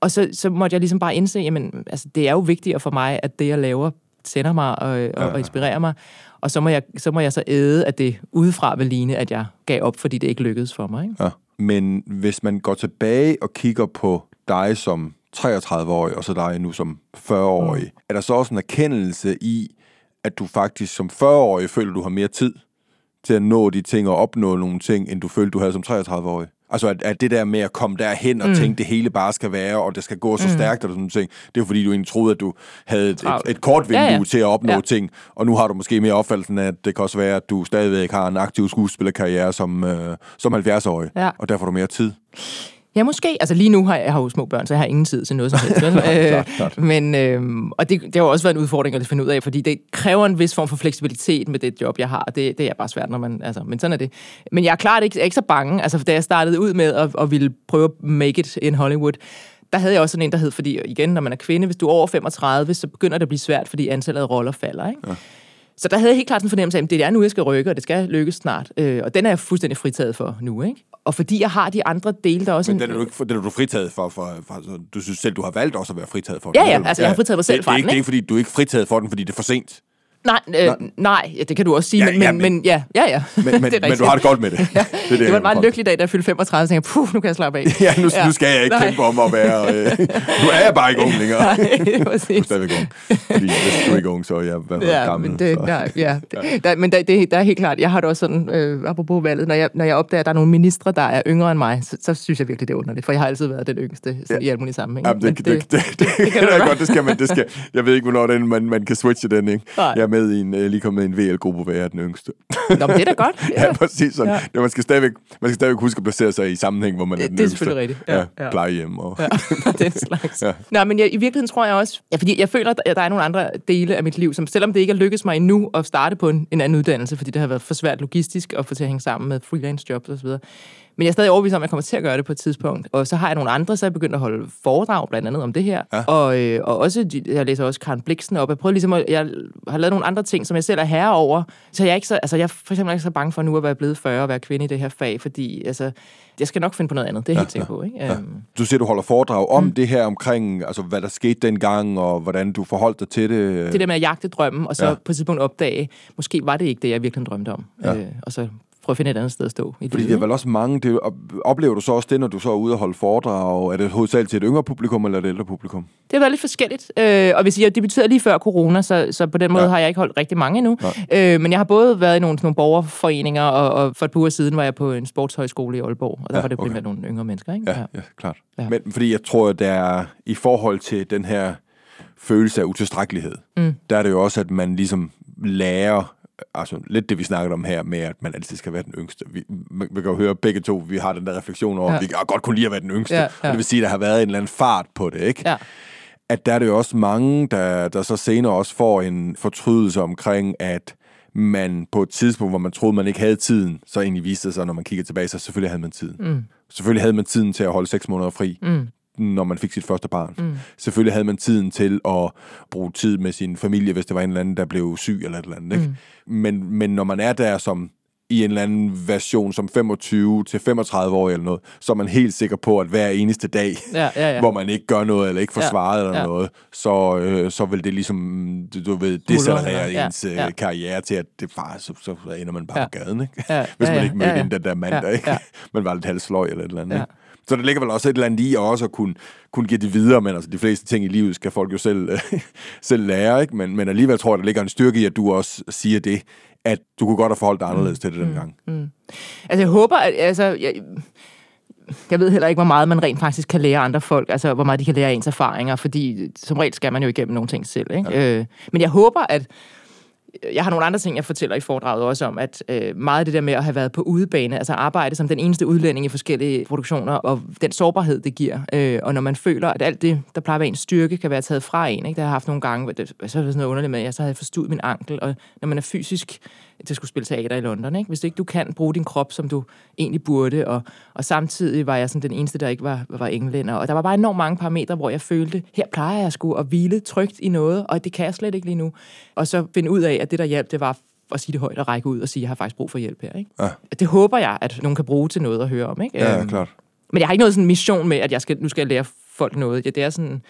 Og så, så måtte jeg ligesom bare indse, jamen, altså, det er jo vigtigere for mig, at det, jeg laver, sender mig og, og, og inspirerer mig. Og så må, jeg, så må jeg så æde, at det udefra vil ligne, at jeg gav op, fordi det ikke lykkedes for mig. Ikke? Ja. Men hvis man går tilbage og kigger på dig som 33-årig, og så dig nu som 40-årig, mm. er der så også en erkendelse i, at du faktisk som 40-årig føler, du har mere tid til at nå de ting og opnå nogle ting, end du følte, du havde som 33-årig? Altså, at, at det der med at komme derhen og mm. tænke, det hele bare skal være, og det skal gå så mm. stærkt, og sådan ting, det er fordi, du egentlig troede, at du havde et, et, et kort vindue ja, ja. til at opnå ja. ting, og nu har du måske mere opfattelsen af, at det kan også være, at du stadigvæk har en aktiv skuespillerkarriere som, øh, som 70-årig, ja. og derfor har du mere tid. Ja, måske. Altså lige nu har jeg, jeg har jo små børn, så jeg har ingen tid til noget som helst. øh, men, øh, og det, det har også været en udfordring at finde ud af, fordi det kræver en vis form for fleksibilitet med det job, jeg har. Det, det er bare svært, når man... Altså, men sådan er det. Men jeg er klart ikke, ikke så bange. Altså, da jeg startede ud med at, at ville prøve at make it in Hollywood, der havde jeg også sådan en, der hed, fordi igen, når man er kvinde, hvis du er over 35, så begynder det at blive svært, fordi antallet af roller falder. Ikke? Ja. Så der havde jeg helt klart en fornemmelse af, at det er nu, jeg skal rykke, og det skal lykkes snart. Øh, og den er jeg fuldstændig fritaget for nu, ikke? Og fordi jeg har de andre dele, der også... Men den er du, ikke, den er du fritaget for, for, for, for, du synes selv, du har valgt også at være fritaget for Ja, ja, altså jeg har fritaget mig selv det, for det, den, ikke, det er ikke, fordi du er ikke fritaget for den, fordi det er for sent. Nej, øh, nej. nej ja, det kan du også sige, Ja, men, ja, men, men- ja, ja, ja. Men, men, det er men du har det godt med det. Ja, det, det, det var en meget jeg lykkelig dag, da jeg fyldte 35, og tænkte, jeg, puh, nu kan jeg slappe af. Ja, nu, ja. nu skal jeg ikke Nej. kæmpe om at være... Øh, nu er jeg bare ikke ung længere. Nej, Du er præcis. stadigvæk ung. Fordi hvis du er ikke ung, så er jeg hvad, ja, Ja, gammel. men det, så. nej, ja. Der, men der, det, der er helt klart, jeg har det også sådan, øh, apropos valget, når jeg, når jeg opdager, at der er nogle ministre, der er yngre end mig, så, så synes jeg virkelig, det er underligt, for jeg har altid været den yngste sådan, i alle mulige sammenhænge. Jamen, det, det, det, det, det, det, kan det, er godt. det skal man, det skal, jeg ved ikke, hvornår den, man, man kan switche med i en, øh, lige kommet med i en VL-gruppe, hvor jeg er den yngste. Nå, men det er da godt. Ja, ja præcis sådan. Ja. Man, skal stadigvæk, man skal stadigvæk huske at placere sig i sammenhæng, hvor man er Det- den det er selvfølgelig rigtigt. Ja, Ja, plejehjem og... Ja, den slags. Ja. Nå, men jeg, i virkeligheden tror jeg også, ja, fordi jeg føler, at der er nogle andre dele af mit liv, som selvom det ikke er lykkedes mig endnu at starte på en, en anden uddannelse, fordi det har været for svært logistisk at få til at hænge sammen med freelance jobs osv., men jeg er stadig overbevist om, at jeg kommer til at gøre det på et tidspunkt. Og så har jeg nogle andre, så jeg begyndt at holde foredrag blandt andet om det her. Ja. Og, øh, og også, jeg læser også Karen Bliksen op. Jeg prøver ligesom at, jeg har lavet nogle andre ting, som jeg selv er herre over. Så jeg er ikke så, altså jeg er for eksempel ikke så bange for nu at være blevet 40 og være kvinde i det her fag, fordi altså, jeg skal nok finde på noget andet. Det er jeg helt sikker på. Ikke? Ja. Du siger, du holder foredrag om mm. det her omkring, altså hvad der skete dengang, og hvordan du forholdt dig til det. det der med at jagte drømmen, og så Ja. ja. på et tidspunkt opdage, måske var det ikke det, jeg virkelig drømte om. Ja. Ja. Øh, og så prøve at finde et andet sted at stå i Fordi det er vel også mange, det, op- oplever du så også det, når du så er ude og holde foredrag? Er det hovedsageligt til et yngre publikum, eller et ældre publikum? Det har været lidt forskelligt. Øh, og hvis jeg debuterede lige før corona, så, så på den måde Ja. ja. har jeg ikke holdt rigtig mange endnu. Øh, men jeg har både været i nogle, sådan nogle borgerforeninger, og, og for et par uger siden var jeg på en sportshøjskole i Aalborg, og der Ja, ja, var det okay. primært nogle yngre mennesker. Ikke? Ja, ja, klart. Ja. Men fordi jeg tror, at der er, i forhold til den her følelse af utilstrækkelighed, mm. der er det jo også, at man ligesom lærer, altså lidt det, vi snakkede om her, med at man altid skal være den yngste. Vi, vi kan jo høre begge to, vi har den der refleksion over, ja. At vi kan godt kunne lide at være den yngste. Ja, Og ja. det vil sige, at der har været en eller anden fart på det, ikke? Ja. at der er det jo også mange, der, der så senere også får en fortrydelse omkring, at man på et tidspunkt, hvor man troede, man ikke havde tiden, så egentlig viste det sig, når man kigger tilbage, så selvfølgelig havde man tiden. Mm. Selvfølgelig havde man tiden til at holde seks måneder fri, mm. Når man fik sit første barn. Mm. Selvfølgelig havde man tiden til at bruge tid med sin familie, hvis det var en eller anden, der blev syg eller et eller andet. Ikke? Mm. Men, men når man er der som i en eller anden version som 25 til 35 år eller noget, så er man helt sikker på, at hver eneste dag, Ja, ja, ja. hvor man ikke gør noget, eller ikke får Ja, svaret eller ja. noget, så, øh, så vil det ligesom, du, du ved, decelerere ja, ens ja. ja. karriere til, at det bare, så, så ender man bare Ja. på gaden, ikke? Ja, Hvis man ja, ikke mødte ja, ja. den der mandag, Ja, ikke? ja. Man var lidt halsløg eller et eller andet, Ja. ikke? Så der ligger vel også et eller andet i også at kunne, kunne give det videre, men altså de fleste ting i livet skal folk jo selv, selv lære, ikke? Men, men alligevel tror jeg, der ligger en styrke i, at du også siger det, at du kunne godt have forholdt dig anderledes til det dengang. Altså, jeg håber, at... Altså, jeg, jeg ved heller ikke, hvor meget man rent faktisk kan lære andre folk, altså hvor meget de kan lære ens erfaringer, fordi som regel skal man jo igennem nogle ting selv. Ikke? Ja. Øh, men jeg håber, at jeg har nogle andre ting, jeg fortæller i foredraget også om, at øh, meget af det der med at have været på udebane, altså arbejde som den eneste udlænding i forskellige produktioner, og den sårbarhed, det giver. Øh, og når man føler, at alt det, der plejer at være en styrke, kan være taget fra en. Ikke? Det har jeg haft nogle gange, det, så er det sådan noget underligt med, at jeg så havde forstudt min ankel, og når man er fysisk til at skulle spille teater i London, ikke? hvis ikke du kan bruge din krop, som du egentlig burde, og, og samtidig var jeg sådan den eneste, der ikke var, var englænder, og der var bare enormt mange parametre, hvor jeg følte, her plejer jeg sgu at hvile trygt i noget, og det kan jeg slet ikke lige nu. Og så finde ud af, at det, der hjalp, det var at sige det højt og række ud og sige, at jeg har faktisk brug for hjælp her. Ikke? Ja. Det håber jeg, at nogen kan bruge til noget at høre om. Ikke? Ja, ja, Øhm, klart. Men jeg har ikke noget sådan mission med, at jeg skal, nu skal jeg lære folk noget. Ja, det er sådan...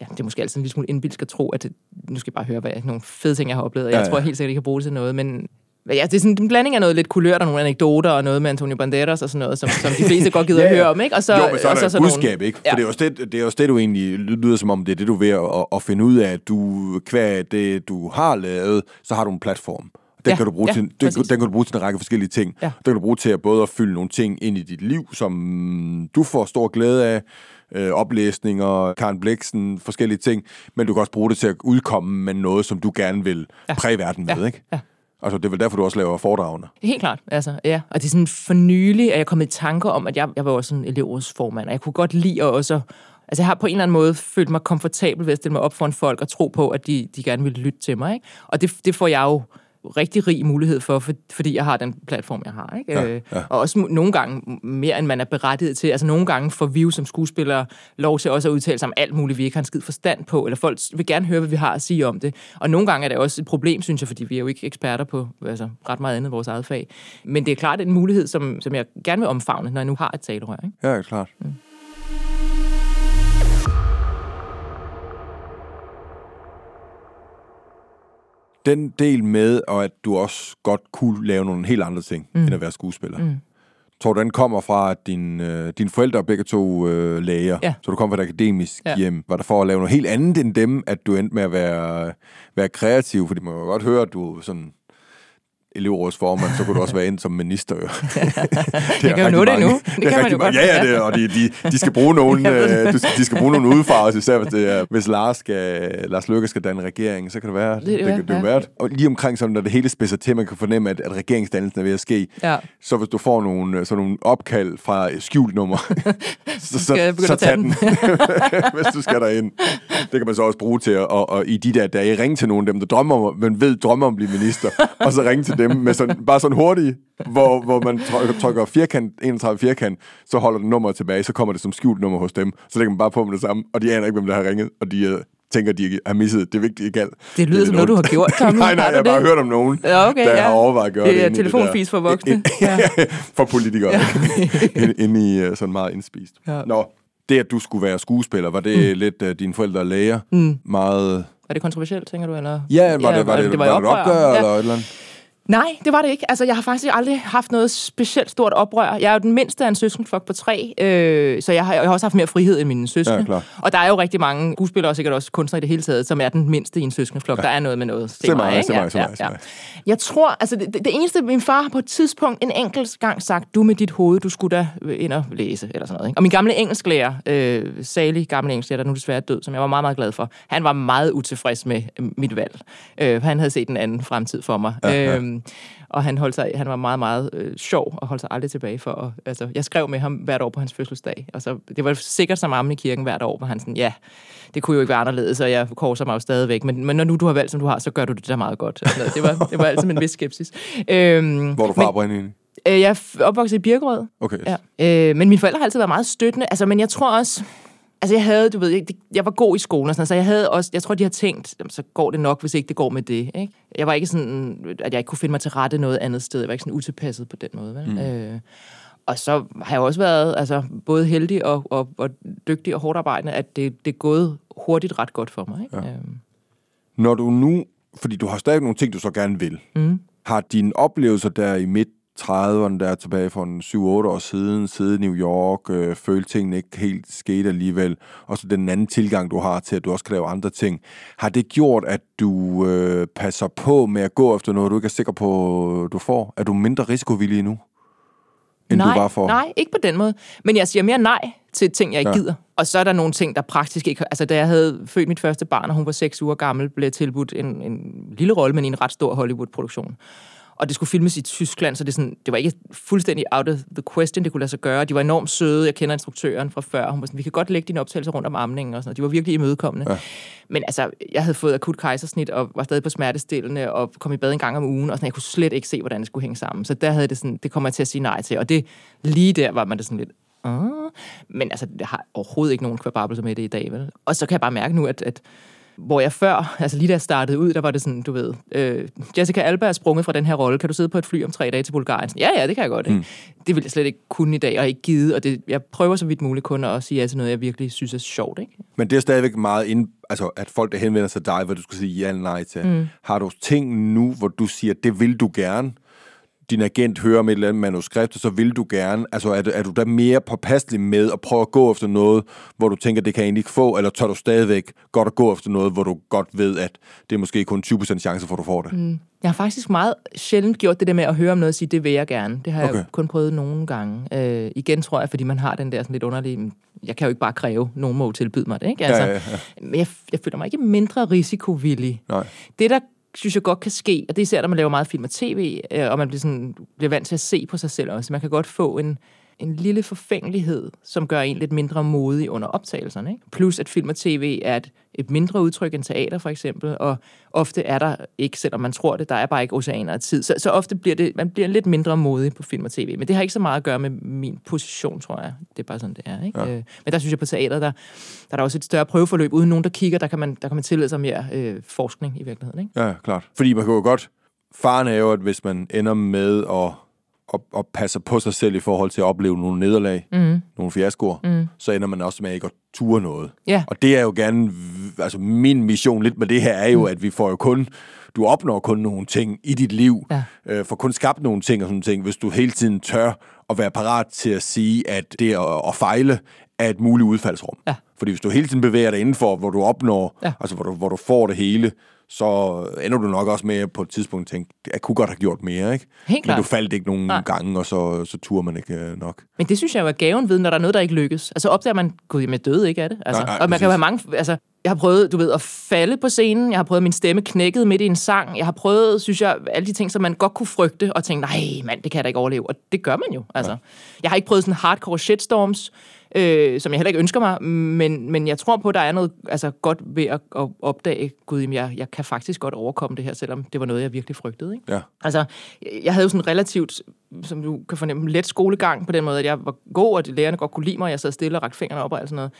Ja, det er måske altid en lille smule indbilsk at tro, at det, nu skal jeg bare høre, hvad nogle fede ting, jeg har oplevet. og Jeg Ja, tror ja. helt sikkert, at jeg kan bruge det til noget, men Ja, det er sådan en blanding af noget lidt kulørt og nogle anekdoter og noget med Antonio Banderas og sådan noget, som, som de fleste godt gider ja, ja. at høre om, ikke? Og så, jo, men så er der et budskab, nogle... ikke? For Ja. det, er også det, det er også det, du egentlig lyder som om, det er det, du er ved at, at finde ud af, at du, kvæg det, du har lavet, så har du en platform. Den, Ja, kan du bruge ja, til, den, præcis. den kan du bruge til en række forskellige ting. Ja. Den kan du bruge til at både at fylde nogle ting ind i dit liv, som du får stor glæde af, øh, oplæsninger, Karen Bliksen, forskellige ting, men du kan også bruge det til at udkomme med noget, som du gerne vil Ja. præge verden med, Ja, ikke? ja. Altså, det er vel derfor, du også laver foredragene. Helt klart, altså, ja. Og det er sådan for nylig, at jeg kom i tanker om, at jeg, jeg var også sådan elevrådsformand, og jeg kunne godt lide at også... Altså, jeg har på en eller anden måde følt mig komfortabel ved at stille mig op for en folk og tro på, at de, de gerne vil lytte til mig, ikke? Og det, det får jeg jo rigtig rig mulighed for, for, fordi jeg har den platform, jeg har. Ikke? Ja, Øh, ja. Og også nogle gange mere, end man er berettiget til. Altså nogle gange får vi jo som skuespillere lov til også at udtale sig om alt muligt, vi ikke har en skid forstand på, eller folk vil gerne høre, hvad vi har at sige om det. Og nogle gange er det også et problem, synes jeg, fordi vi er jo ikke eksperter på altså, ret meget andet vores eget fag. Men det er klart en mulighed, som, som jeg gerne vil omfavne, når jeg nu har et talerør. Ikke? Ja, klart. Den del med, og at du også godt kunne lave nogle helt andre ting, mm. end at være skuespiller. Mm. Tror du, den kommer fra, at din, øh, dine forældre er begge to øh, læger, Ja. så du kom fra et akademisk ja. Hjem. Var der for at lave noget helt andet end dem, at du endte med at være, være kreativ? Fordi man kan godt høre, at du sådan elevrådsformand, så kunne du også være ind som minister. Jo. det kan jo nå det nu. Det kan man jo godt. Ja, ja, det, og de, de, de skal bruge nogen, Jeg øh, de skal bruge nogle udfarvelser, især hvis, det er, hvis Lars, skal, Lars Løkke skal danne regering, så kan det være, det, det, det det, det, det ja. være. Og lige omkring sådan, når det hele spidser til, man kan fornemme, at, at regeringsdannelsen er ved at ske, Ja. så hvis du får nogle, sådan nogle opkald fra skjult nummer, så, så, jeg så tage tag den, hvis du skal derind. Det kan man så også bruge til at og, og i de der dage ringe til nogle af dem, der drømmer om, man ved drømmer om at blive minister, og så ringe til dem med sådan, bare sådan hurtigt, hvor, hvor man trykker, trykker firkant, 31 firkant, så holder den nummer tilbage, så kommer det som skjult nummer hos dem, så lægger man bare på med det samme, og de aner ikke, hvem der har ringet, og de uh, tænker, de har misset det vigtige galt. Det lyder er som noget, du har gjort, Tommy. nej, nej, jeg har bare det? hørt om nogen, Ja, okay, der ja. har overvejet at gøre det. Det er inde i telefonfis for voksne. Ja. for politikere. Inde, inde i uh, sådan meget indspist. Ja. Nå, det at du skulle være skuespiller, var det mm. lidt uh, dine forældre er læger? Mm. Meget... Er det kontroversielt, tænker du? Eller? Ja, var det, var det, var det, var det et oprør. opgør, Ja. eller et eller andet? Nej, det var det ikke. Altså, jeg har faktisk aldrig haft noget specielt stort oprør. Jeg er jo den mindste af en søskenflok på tre, øh, så jeg har, jeg har også haft mere frihed end mine søskende. Ja, og der er jo rigtig mange skuespillere, og sikkert også kunstnere i det hele taget, som er den mindste i en søskenflok. Ja. Der er noget med noget. Mig, ikke? se mig, se mig, mig. Jeg tror, altså det, det eneste, min far har på et tidspunkt en enkelt gang sagt, du med dit hoved, du skulle da ind og læse, eller sådan noget. Ikke? Og min gamle engelsklærer, øh, salig gamle engelsklærer, der nu desværre er død, som jeg var meget, meget glad for, han var meget utilfreds med øh, mit valg. Øh, han havde set en anden fremtid for mig. Ja, ja. Øhm, og han, holdt sig, han var meget, meget øh, sjov og holdt sig aldrig tilbage for at, altså, jeg skrev med ham hvert år på hans fødselsdag, og så, det var sikkert som armen i kirken hvert år, hvor han sådan, ja, det kunne jo ikke være anderledes, og jeg korser mig jo stadigvæk, men, men når nu du har valgt, som du har, så gør du det da meget godt. Altså, det, var, det var altid en vis skepsis. Øhm, Hvor du fra, egentlig? Øh, jeg er opvokset i Birkerød. Okay. Ja. Øh, men mine forældre har altid været meget støttende. Altså, men jeg tror også... Altså, jeg havde, du ved, jeg, jeg var god i skolen og sådan så jeg havde også... Jeg tror, de har tænkt, jamen, så går det nok, hvis ikke det går med det, ikke? Jeg var ikke sådan, at jeg ikke kunne finde mig til rette noget andet sted. Jeg var ikke sådan utilpasset på den måde, vel? Mm. Øh, og så har jeg også været altså, både heldig og, og, og dygtig og hårdt arbejdende, at det, det er gået hurtigt ret godt for mig. Ikke? Ja. Øhm, Når du nu, fordi du har stadig nogle ting, du så gerne vil, mm. har dine oplevelser der i midt 30'erne, der er tilbage for en 7-8 år siden, sidde i New York, øh, følte tingene ikke helt skete alligevel, og så den anden tilgang, du har til, at du også kan lave andre ting. Har det gjort, at du øh, passer på med at gå efter noget, du ikke er sikker på, du får? Er du mindre risikovillig nu? End nej, du var for? nej, ikke på den måde. Men jeg siger mere nej til ting, jeg ikke Ja. gider. Og så er der nogle ting, der praktisk ikke... Altså, da jeg havde født mit første barn, og hun var seks uger gammel, blev tilbudt en, en lille rolle, men i en ret stor Hollywood-produktion. Og det skulle filmes i Tyskland, så det, sådan, det var ikke fuldstændig out of the question, det kunne lade sig gøre. De var enormt søde. Jeg kender instruktøren fra før. Hun var sådan, vi kan godt lægge dine optagelser rundt om amningen og sådan noget. De var virkelig imødekommende. Ja. Men altså, jeg havde fået akut kejsersnit og var stadig på smertestillende og kom i bad en gang om ugen, og sådan, jeg kunne slet ikke se, hvordan det skulle hænge sammen. Så der havde det sådan, det kommer jeg til at sige nej til. Og det lige der var man det sådan lidt, Ah. Men altså, det har overhovedet ikke nogen kvababelser med det i dag, vel? Og så kan jeg bare mærke nu, at, at hvor jeg før, altså lige da jeg startede ud, der var det sådan, du ved, øh, Jessica Alba er sprunget fra den her rolle, kan du sidde på et fly om tre dage til Bulgarien? Sådan, ja, ja, det kan jeg godt. Ikke? Mm. Det vil jeg slet ikke kunne i dag, og ikke give, og det, jeg prøver så vidt muligt kun at sige ja til noget, jeg virkelig synes er sjovt. Ikke? Men det er stadigvæk meget ind, altså at folk, der henvender sig til dig, hvor du skal sige ja eller nej til. Mm. Har du ting nu, hvor du siger, det vil du gerne, din agent hører om et eller andet manuskript, så vil du gerne, altså er, er du da mere påpasselig med at prøve at gå efter noget, hvor du tænker, det kan jeg egentlig ikke få, eller tør du stadigvæk godt at gå efter noget, hvor du godt ved, at det er måske kun 20% chance for, at du får det? Mm. Jeg har faktisk meget sjældent gjort det der med at høre om noget og sige, det vil jeg gerne. Det har okay. jeg kun prøvet nogle gange. Øh, igen tror jeg, fordi man har den der sådan lidt underlige, jeg kan jo ikke bare kræve, nogen må tilbyde mig det. Ikke? Altså, ja, ja, ja. Men jeg, jeg føler mig ikke mindre risikovillig. Nej. Det, der synes jeg godt kan ske, og det er især, når man laver meget film og tv, øh, og man bliver, sådan, bliver vant til at se på sig selv også. Man kan godt få en, en lille forfængelighed, som gør en lidt mindre modig under optagelserne. Ikke? Plus at film og tv er et, et mindre udtryk end teater for eksempel, og ofte er der ikke, selvom man tror det, der er bare ikke oceaner af tid. Så, så ofte bliver det, man bliver lidt mindre modig på film og tv, men det har ikke så meget at gøre med min position, tror jeg. Det er bare sådan, det er. Ikke? Ja. Øh, men der synes jeg på teater, der, der er der også et større prøveforløb, uden nogen, der kigger, der kan man, der kan man tillade sig mere øh, forskning i virkeligheden. Ikke? Ja, klart. Fordi man kan jo godt, faren er jo, at hvis man ender med at og, og passer på sig selv i forhold til at opleve nogle nederlag, mm. nogle fiaskoer, mm. så ender man også med ikke at ture noget. Yeah. Og det er jo gerne, altså min mission lidt med det her er jo, mm. at vi får jo kun, du opnår kun nogle ting i dit liv, ja. øh, får kun skabt nogle ting og sådan ting, hvis du hele tiden tør at være parat til at sige, at det at, at fejle er et muligt udfaldsrum. Ja. Fordi hvis du hele tiden bevæger dig indenfor, hvor du opnår, ja. altså hvor du, hvor du får det hele, så ender du nok også med på et tidspunkt tænke, jeg kunne godt have gjort mere, ikke? Helt klart. Men du faldt ikke nogen Nej. gange, og så, så turde man ikke øh, nok. Men det synes jeg jo er gaven ved, når der er noget, der ikke lykkes. Altså opdager man, gud, med døde ikke af det? Altså, nej, nej, og man præcis. kan jo have mange, altså, jeg har prøvet, du ved, at falde på scenen. Jeg har prøvet, at min stemme knækket midt i en sang. Jeg har prøvet, synes jeg, alle de ting, som man godt kunne frygte, og tænke, nej, mand, det kan jeg da ikke overleve. Og det gør man jo, altså. Ja. Jeg har ikke prøvet sådan hardcore shitstorms øh, som jeg heller ikke ønsker mig, men, men jeg tror på, at der er noget altså, godt ved at, at opdage, gud, jamen, jeg, jeg kan faktisk godt overkomme det her, selvom det var noget, jeg virkelig frygtede. Ikke? Ja. Altså, jeg havde jo sådan relativt, som du kan fornemme, let skolegang på den måde, at jeg var god, og lærerne godt kunne lide mig, og jeg sad stille og rakte fingrene op og alt sådan noget.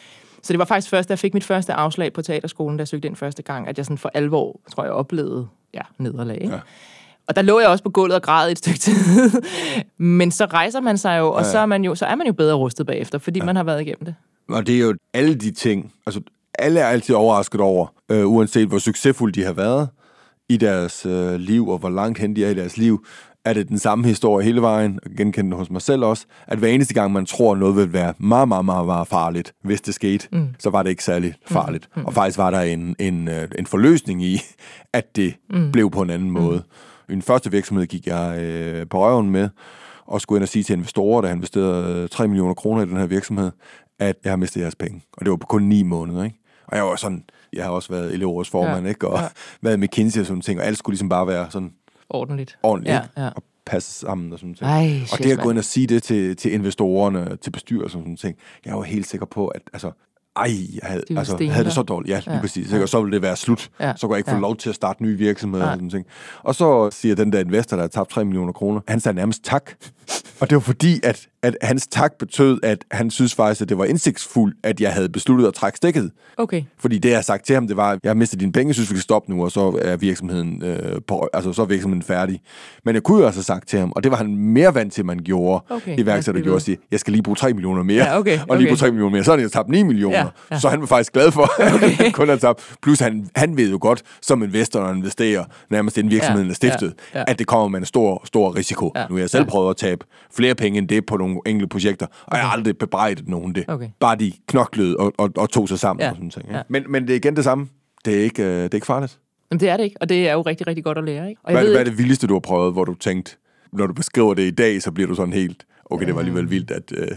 Så det var faktisk først, da jeg fik mit første afslag på teaterskolen, da jeg søgte ind første gang, at jeg sådan for alvor, tror jeg, oplevede ja, nederlag. Ikke? Ja. Og der lå jeg også på gulvet og græd et stykke tid. Men så rejser man sig jo, og ja. så, er man jo, så er man jo bedre rustet bagefter, fordi ja. man har været igennem det. Og det er jo alle de ting, altså alle er altid overrasket over, øh, uanset hvor succesfulde de har været i deres øh, liv, og hvor langt hen de er i deres liv, er det den samme historie hele vejen, og genkendte hos mig selv også, at hver eneste gang, man tror, noget vil være meget, meget, meget, meget farligt, hvis det skete, mm. så var det ikke særlig farligt. Mm. Mm. Og faktisk var der en, en, øh, en forløsning i, at det mm. blev på en anden mm. måde. Den første virksomhed gik jeg øh, på røven med, og skulle ind og sige til investorer, der investerede 3 millioner kroner i den her virksomhed, at jeg har mistet jeres penge. Og det var på kun 9 måneder, ikke? Og jeg var sådan, jeg har også været elevrådets formand, ja, ikke? Og ja. været med McKinsey og sådan ting, og alt skulle ligesom bare være sådan... Ordentligt. Ordentligt, ja, ja. Og passe sammen og sådan ting. Ej, og det at gå ind og sige det til, til investorerne, til bestyrelsen og sådan ting, jeg var helt sikker på, at altså, ej, jeg havde, det altså, havde det så dårligt. Ja, lige ja. præcis. Ja. Og så ville det være slut. Ja. Så kunne jeg ikke få ja. lov til at starte nye virksomheder. Ja. Og, sådan ting. og så siger den der investor, der har tabt 3 millioner kroner, han sagde nærmest tak. Og det var fordi, at, at hans tak betød, at han synes faktisk, at det var indsigtsfuldt, at jeg havde besluttet at trække stikket. Okay. Fordi det, jeg har sagt til ham, det var, at jeg har mistet dine penge, synes, vi kan stoppe nu, og så er virksomheden, øh, på, altså, så er virksomheden færdig. Men jeg kunne jo også have sagt til ham, og det var han mere vant til, man gjorde, okay. iværksætter ja, gjorde, at sige, jeg skal lige bruge 3 millioner mere, ja, okay. og lige bruge 3 millioner mere, så har jeg tabt 9 millioner. Ja, ja. Så han var faktisk glad for, okay. kun at tabt. Plus han, han ved jo godt, som investor og investerer, nærmest inden virksomheden ja, er stiftet, ja, ja. at det kommer med en stor, stor risiko. Ja, nu har jeg selv ja. prøvet at tabe flere penge end det på nogle enkelte projekter, og okay. jeg har aldrig bebrejdet nogen det. Okay. Bare de knoklede og, og, og tog sig sammen. Ja. Og sådan ting, ja. Men, men det er igen det samme. Det er ikke, øh, det er ikke farligt. Jamen, det er det ikke, og det er jo rigtig, rigtig godt at lære. Ikke? Og hvad, ved hvad er det vildeste, du har prøvet, hvor du tænkte, når du beskriver det i dag, så bliver du sådan helt, okay, det var alligevel vildt, at, øh,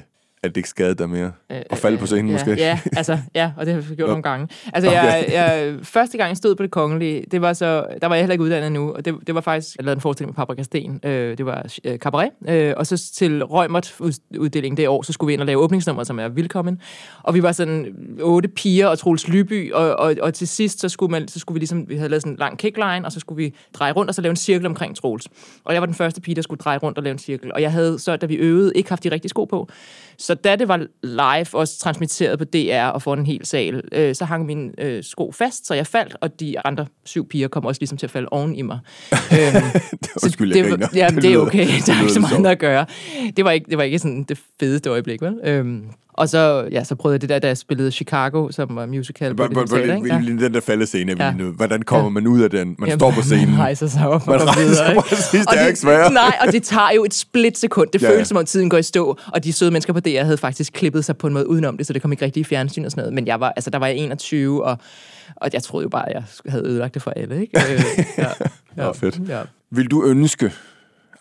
at det ikke skadede dig mere? Øh, at falde på scenen ja, måske? Ja, altså, ja, og det har jeg gjort nogle gange. Altså, okay. jeg, jeg, første gang jeg stod på det kongelige, det var så, der var jeg heller ikke uddannet nu, og det, det var faktisk, jeg lavede en forestilling med Paprika Sten, øh, det var øh, cabaret, øh, og så til Rømert uddelingen det år, så skulle vi ind og lave åbningsnummer, som er velkommen, og vi var sådan otte piger og Troels Lyby, og, og, og til sidst, så skulle, man, så skulle vi ligesom, vi havde lavet sådan en lang kickline, og så skulle vi dreje rundt, og så lave en cirkel omkring Troels. Og jeg var den første pige, der skulle dreje rundt og lave en cirkel, og jeg havde så, da vi øvede, ikke haft de rigtige sko på, så da det var live, også transmitteret på DR og foran en hel sal, øh, så hang min øh, sko fast, så jeg faldt, og de andre syv piger kom også ligesom til at falde oven i mig. øhm, Undskyld, det, jeg griner. Ja, det, det er okay. Der er ikke så meget at gøre. Det var ikke, det var ikke sådan det fedeste øjeblik, vel? Øhm, og så, ja, så prøvede jeg det der, da jeg spillede Chicago, som var musical hvor- teater, ikke? Ja. Den der faldescene Ja. nu. Hvordan kommer Ja. man ud af den? Man Jamen, står på scenen. Man rejser sig op Man rejser videre. sig præcis, det er ikke svært. Nej, og det tager jo et splitsekund. Det Ja, ja, ja. føles som om tiden går i stå, og de søde mennesker på DR havde faktisk klippet sig på en måde udenom det, så det kom ikke rigtig i fjernsyn og sådan noget. Men jeg var, altså, der var jeg 21, og, og jeg troede jo bare, at jeg havde ødelagt det for alle. Ikke? Øh, ja, Nå, fedt. Ja. Vil du ønske,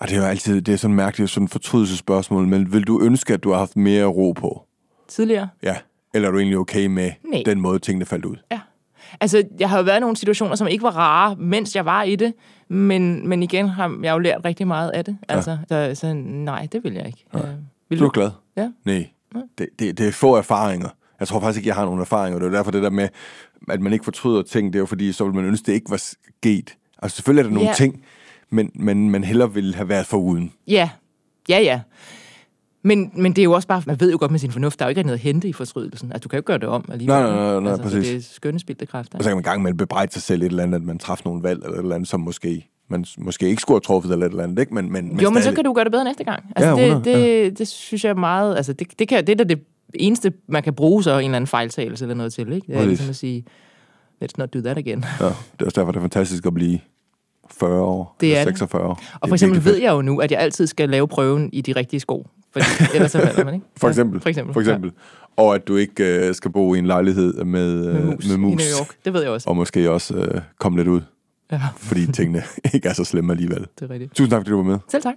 og det er jo altid det er sådan mærkeligt, sådan et fortrydelsesspørgsmål, men vil du ønske, at du har haft mere ro på? Tidligere? Ja. Eller er du egentlig okay med Nej. den måde, tingene faldt ud? Ja. Altså, jeg har jo været i nogle situationer, som ikke var rare, mens jeg var i det, men, men igen har jeg jo lært rigtig meget af det. Altså, så, så nej, det vil jeg ikke. Ja. Vil Du er glad? Ja. Nej. Det, det, det er få erfaringer. Jeg tror faktisk ikke, jeg har nogen erfaringer. Det er derfor det der med, at man ikke fortryder ting, det er jo fordi, så vil man ønske, det ikke var sket. Altså selvfølgelig er der nogle Ja. ting, men, men man hellere ville have været foruden. Ja, ja, ja. Men, men det er jo også bare, man ved jo godt med sin fornuft, der er jo ikke noget at hente i fortrydelsen. Altså, du kan jo ikke gøre det om alligevel. Nej, nej, nej, nej, altså, præcis. Så det er skønne spildte kræfter. Og så kan man gang med bebrejde sig selv et eller andet, at man træffede nogle valg, eller et eller andet, som måske, man måske ikke skulle have truffet, eller et eller andet, ikke? Men, men, jo, men så stadig. kan du gøre det bedre næste gang. Altså, Ja, det, 100, det, det, synes jeg er meget... Altså, det, det, kan, det er da det eneste, man kan bruge så en eller anden fejltagelse eller noget til, ikke? Det er ligesom at sige, let's not do that again. Ja, det er også derfor, det er fantastisk at blive 40 år, Det er det. 46 år. Og for eksempel ved jeg jo nu, at jeg altid skal lave prøven i de rigtige sko. Fordi ellers så falder man, ikke? For eksempel. Ja, for eksempel. For eksempel. Og at du ikke øh, skal bo i en lejlighed med, Ja, øh, med mus, med mus. i New York. Det ved jeg også. Og måske også øh, komme lidt ud, Ja, fordi tingene ikke er så slemme alligevel. det er rigtigt. Tusind tak, fordi du var med. Selv tak.